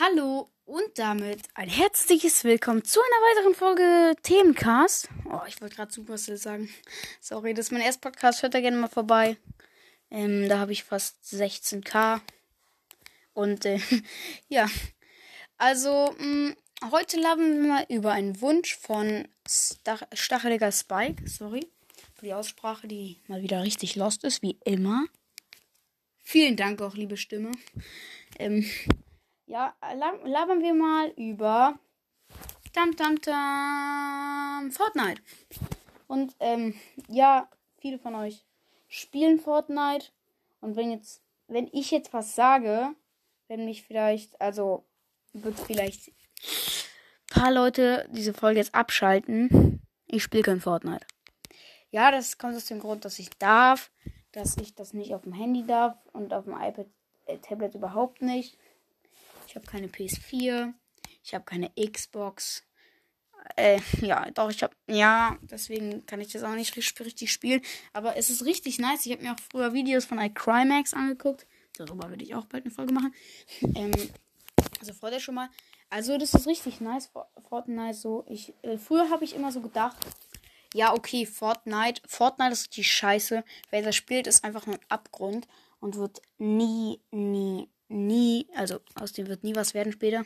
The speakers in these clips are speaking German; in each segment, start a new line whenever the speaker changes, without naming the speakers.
Hallo und damit ein herzliches Willkommen zu einer weiteren Folge Themencast. Oh, ich wollte gerade Supercell sagen. Sorry, das ist mein erster Podcast. Hört da gerne mal vorbei. Ähm, da habe ich fast 16k. Und äh, ja, also mh, mm, heute labern wir mal über einen Wunsch von Stach Stacheliger Spike. Sorry für die Aussprache, die mal wieder richtig lost ist, wie immer. Vielen Dank auch, liebe Stimme. Ähm, ja, labern wir mal über Dam Dam Dam Fortnite. Und ähm, ja, viele von euch spielen Fortnite. Und wenn jetzt, wenn ich jetzt was sage, wenn mich vielleicht, also wird vielleicht ein paar Leute diese Folge jetzt abschalten. Ich spiele kein Fortnite. Ja, das kommt aus dem Grund, dass ich darf, dass ich das nicht auf dem Handy darf und auf dem iPad, äh, Tablet überhaupt nicht. Ich habe keine PS4. Ich habe keine Xbox. Äh, ja, doch, ich habe. Ja, deswegen kann ich das auch nicht richtig spielen. Aber es ist richtig nice. Ich habe mir auch früher Videos von iCrimax angeguckt. Darüber würde ich auch bald eine Folge machen. Ähm, also freut euch schon mal. Also, das ist richtig nice. Fortnite so. Ich, äh, früher habe ich immer so gedacht. Ja, okay, Fortnite. Fortnite ist die Scheiße. Wer das spielt, ist einfach nur ein Abgrund und wird nie, nie, also aus dem wird nie was werden später.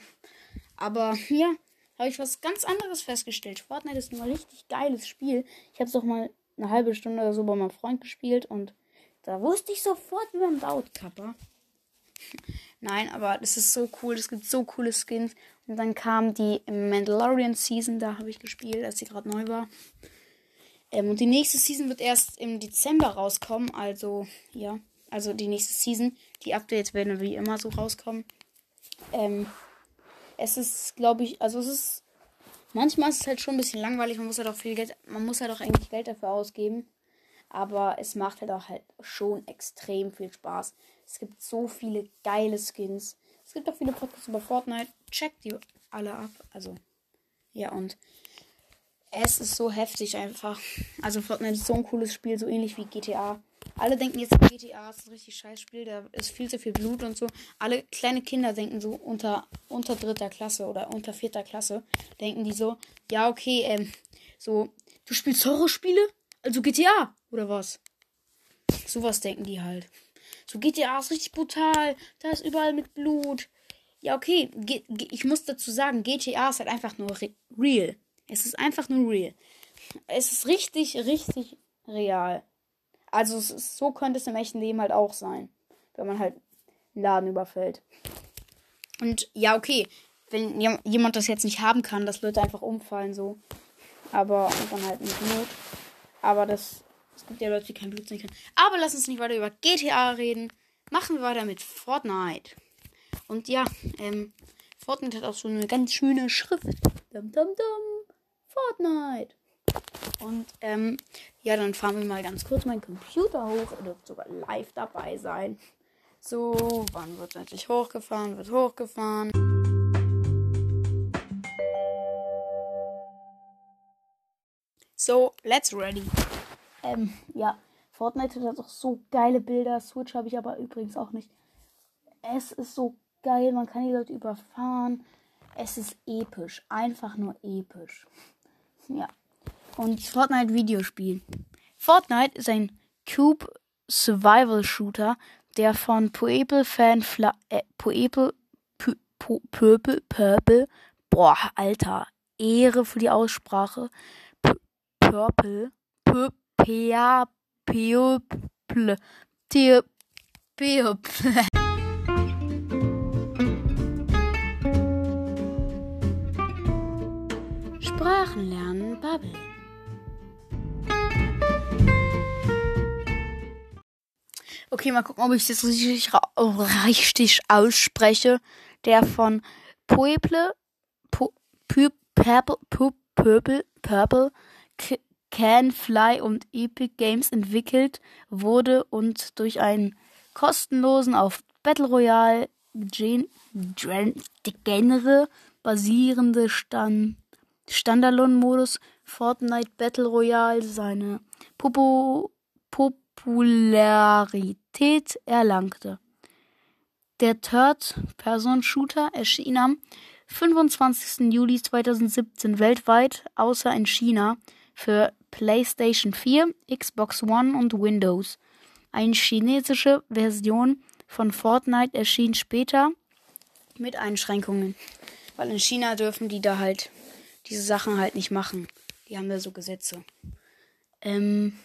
Aber ja, habe ich was ganz anderes festgestellt. Fortnite ist ein richtig geiles Spiel. Ich habe es auch mal eine halbe Stunde oder so bei meinem Freund gespielt und da wusste ich sofort, wie man baut, Kappa. Nein, aber das ist so cool. Es gibt so coole Skins. Und dann kam die Mandalorian Season, da habe ich gespielt, als sie gerade neu war. Ähm, und die nächste Season wird erst im Dezember rauskommen. Also, ja. Also die nächste Season. Die Updates werden wie immer so rauskommen. Ähm, es ist, glaube ich, also es ist. Manchmal ist es halt schon ein bisschen langweilig. Man muss halt auch viel Geld. Man muss halt auch eigentlich Geld dafür ausgeben. Aber es macht halt auch halt schon extrem viel Spaß. Es gibt so viele geile Skins. Es gibt auch viele Podcasts über Fortnite. Checkt die alle ab. Also, ja, und es ist so heftig einfach. Also Fortnite ist so ein cooles Spiel, so ähnlich wie GTA. Alle denken jetzt, GTA ist ein richtig scheiß Spiel, da ist viel zu viel Blut und so. Alle kleine Kinder denken so unter, unter dritter Klasse oder unter vierter Klasse, denken die so, ja, okay, ähm, so, du spielst Horrorspiele? Also GTA, oder was? Sowas denken die halt. So, GTA ist richtig brutal, da ist überall mit Blut. Ja, okay, G ich muss dazu sagen, GTA ist halt einfach nur re real. Es ist einfach nur real. Es ist richtig, richtig real. Also so könnte es im echten Leben halt auch sein, wenn man halt einen Laden überfällt. Und ja, okay, wenn jemand das jetzt nicht haben kann, dass Leute einfach umfallen so. Aber und dann halt mit Not. Aber das es gibt ja Leute, die kein Blut sehen können. Aber lass uns nicht weiter über GTA reden. Machen wir weiter mit Fortnite. Und ja, ähm, Fortnite hat auch so eine ganz schöne Schrift. Dum, dum, dum. Fortnite. Und ähm, ja, dann fahren wir mal ganz kurz meinen Computer hoch. Er dürfte sogar live dabei sein. So, wann wird endlich hochgefahren? Wird hochgefahren. So, let's ready. Ähm, ja, Fortnite hat auch so geile Bilder. Switch habe ich aber übrigens auch nicht. Es ist so geil, man kann die Leute überfahren. Es ist episch, einfach nur episch. Ja, und Fortnite Videospiel. Fortnite ist ein Cube Survival Shooter, der von Poeple Fan Fla äh, Poeple Purple Purple boah, Alter, Ehre für die Aussprache. P Purple Purple Purple Sprachenlernen Bubble Okay, mal gucken, ob ich das richtig, richtig ausspreche. Der von Pueble, Pu, Purple, Purple, Can Fly und Epic Games entwickelt wurde und durch einen kostenlosen auf Battle Royale Gen Genre basierende Stand Standalone-Modus Fortnite Battle Royale seine Popo Popularität erlangte. Der Third-Person-Shooter erschien am 25. Juli 2017 weltweit, außer in China, für PlayStation 4, Xbox One und Windows. Eine chinesische Version von Fortnite erschien später mit Einschränkungen. Weil in China dürfen die da halt diese Sachen halt nicht machen. Die haben da so Gesetze. Ähm,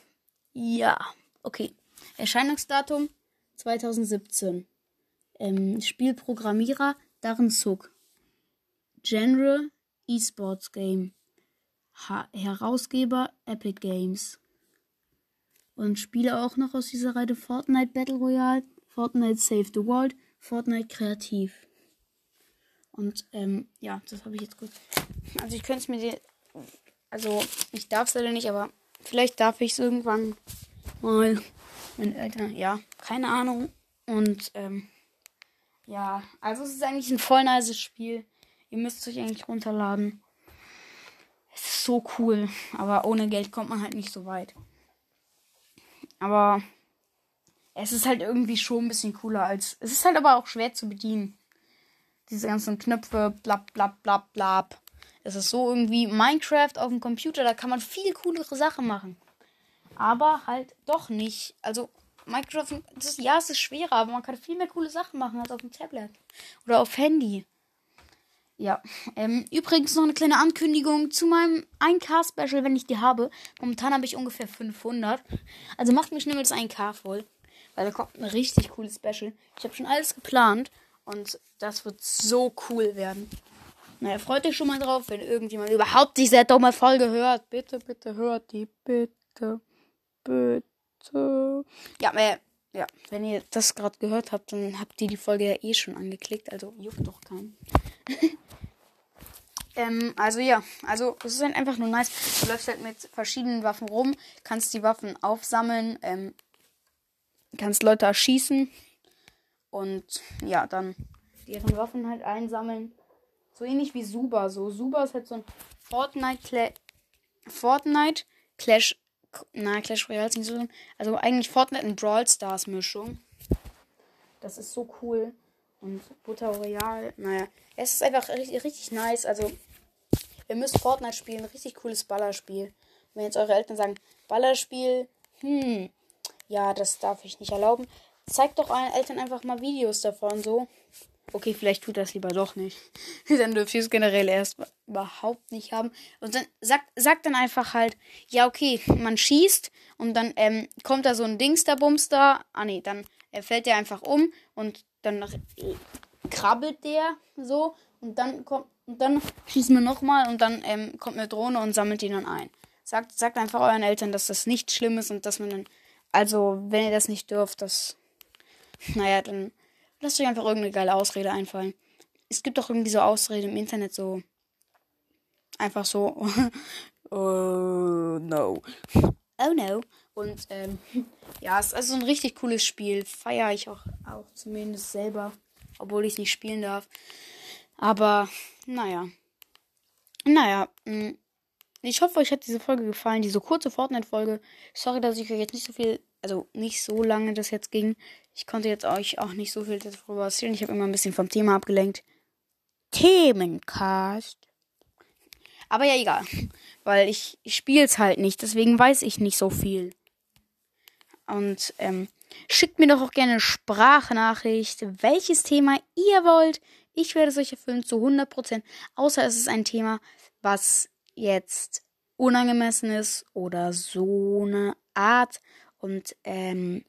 ja, okay. Erscheinungsdatum 2017. Ähm, Spielprogrammierer Darren Zug. Genre Esports Game. Ha Herausgeber Epic Games. Und Spiele auch noch aus dieser Reihe Fortnite Battle Royale, Fortnite Save the World, Fortnite Kreativ. Und ähm, ja, das habe ich jetzt gut. Also ich könnte es mir. Also ich darf es leider nicht, aber vielleicht darf ich es irgendwann mal. Meine Eltern, ja, keine Ahnung. Und ähm, ja, also es ist eigentlich ein voll nice Spiel. Ihr müsst es euch eigentlich runterladen. Es ist so cool, aber ohne Geld kommt man halt nicht so weit. Aber es ist halt irgendwie schon ein bisschen cooler als. Es ist halt aber auch schwer zu bedienen. Diese ganzen Knöpfe, blab, blab, blab, blab. Es ist so irgendwie Minecraft auf dem Computer, da kann man viel coolere Sachen machen. Aber halt doch nicht. Also Minecraft, das, ja, es ist schwerer, aber man kann viel mehr coole Sachen machen als auf dem Tablet. Oder auf Handy. Ja, ähm, übrigens noch eine kleine Ankündigung zu meinem 1K-Special, wenn ich die habe. Momentan habe ich ungefähr 500. Also macht mir schnell das 1K voll. Weil da kommt ein richtig cooles Special. Ich habe schon alles geplant. Und das wird so cool werden. Naja, freut euch schon mal drauf, wenn irgendjemand überhaupt diese dumme Folge hört. Bitte, bitte hört die. Bitte. Bitte. Ja, äh, ja, wenn ihr das gerade gehört habt, dann habt ihr die Folge ja eh schon angeklickt. Also juckt doch keinen. ähm, also ja, also es ist halt einfach nur nice. Du läufst halt mit verschiedenen Waffen rum, kannst die Waffen aufsammeln, ähm, kannst Leute erschießen und ja, dann deren Waffen halt einsammeln. So ähnlich wie Suba. So, Suba ist halt so ein Fortnite, Cla Fortnite Clash. Na, Clash Royale ist nicht so. Also eigentlich Fortnite und Brawl Stars Mischung. Das ist so cool. Und Butter Royale, naja. Es ist einfach richtig, richtig nice. Also, ihr müsst Fortnite spielen. Richtig cooles Ballerspiel. Wenn jetzt eure Eltern sagen, Ballerspiel, hm, ja, das darf ich nicht erlauben. Zeigt doch euren Eltern einfach mal Videos davon, so. Okay, vielleicht tut das lieber doch nicht. dann dürft ihr es generell erst überhaupt nicht haben. Und dann sagt, sagt dann einfach halt, ja, okay, man schießt und dann ähm, kommt da so ein Dings da Bums da. Ah nee, dann äh, fällt der einfach um und dann äh, krabbelt der so und dann kommt und dann schießen wir nochmal und dann ähm, kommt eine Drohne und sammelt ihn dann ein. Sagt, sagt einfach euren Eltern, dass das nicht schlimm ist und dass man dann, also wenn ihr das nicht dürft, das, naja, dann Lasst euch einfach irgendeine geile Ausrede einfallen. Es gibt doch irgendwie so Ausreden im Internet, so. Einfach so. oh no. Oh no. Und ähm, ja, es ist also ein richtig cooles Spiel. Feiere ich auch, auch zumindest selber. Obwohl ich es nicht spielen darf. Aber, naja. Naja, mh. Mm, ich hoffe, euch hat diese Folge gefallen, diese kurze Fortnite-Folge. Sorry, dass ich euch jetzt nicht so viel, also nicht so lange das jetzt ging. Ich konnte jetzt euch auch nicht so viel darüber erzählen. Ich habe immer ein bisschen vom Thema abgelenkt. Themencast. Aber ja, egal. Weil ich, ich spiele es halt nicht. Deswegen weiß ich nicht so viel. Und ähm, schickt mir doch auch gerne Sprachnachricht, welches Thema ihr wollt. Ich werde es euch erfüllen zu 100%. Außer es ist ein Thema, was jetzt unangemessen ist oder so eine Art. Und ähm,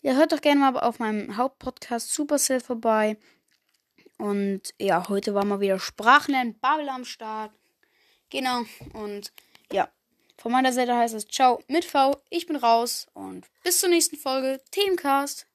ja, hört doch gerne mal auf meinem Hauptpodcast Supercell vorbei. Und ja, heute war mal wieder Sprachlernen, Babel am Start. Genau. Und ja, von meiner Seite heißt es Ciao mit V. Ich bin raus und bis zur nächsten Folge Themencast.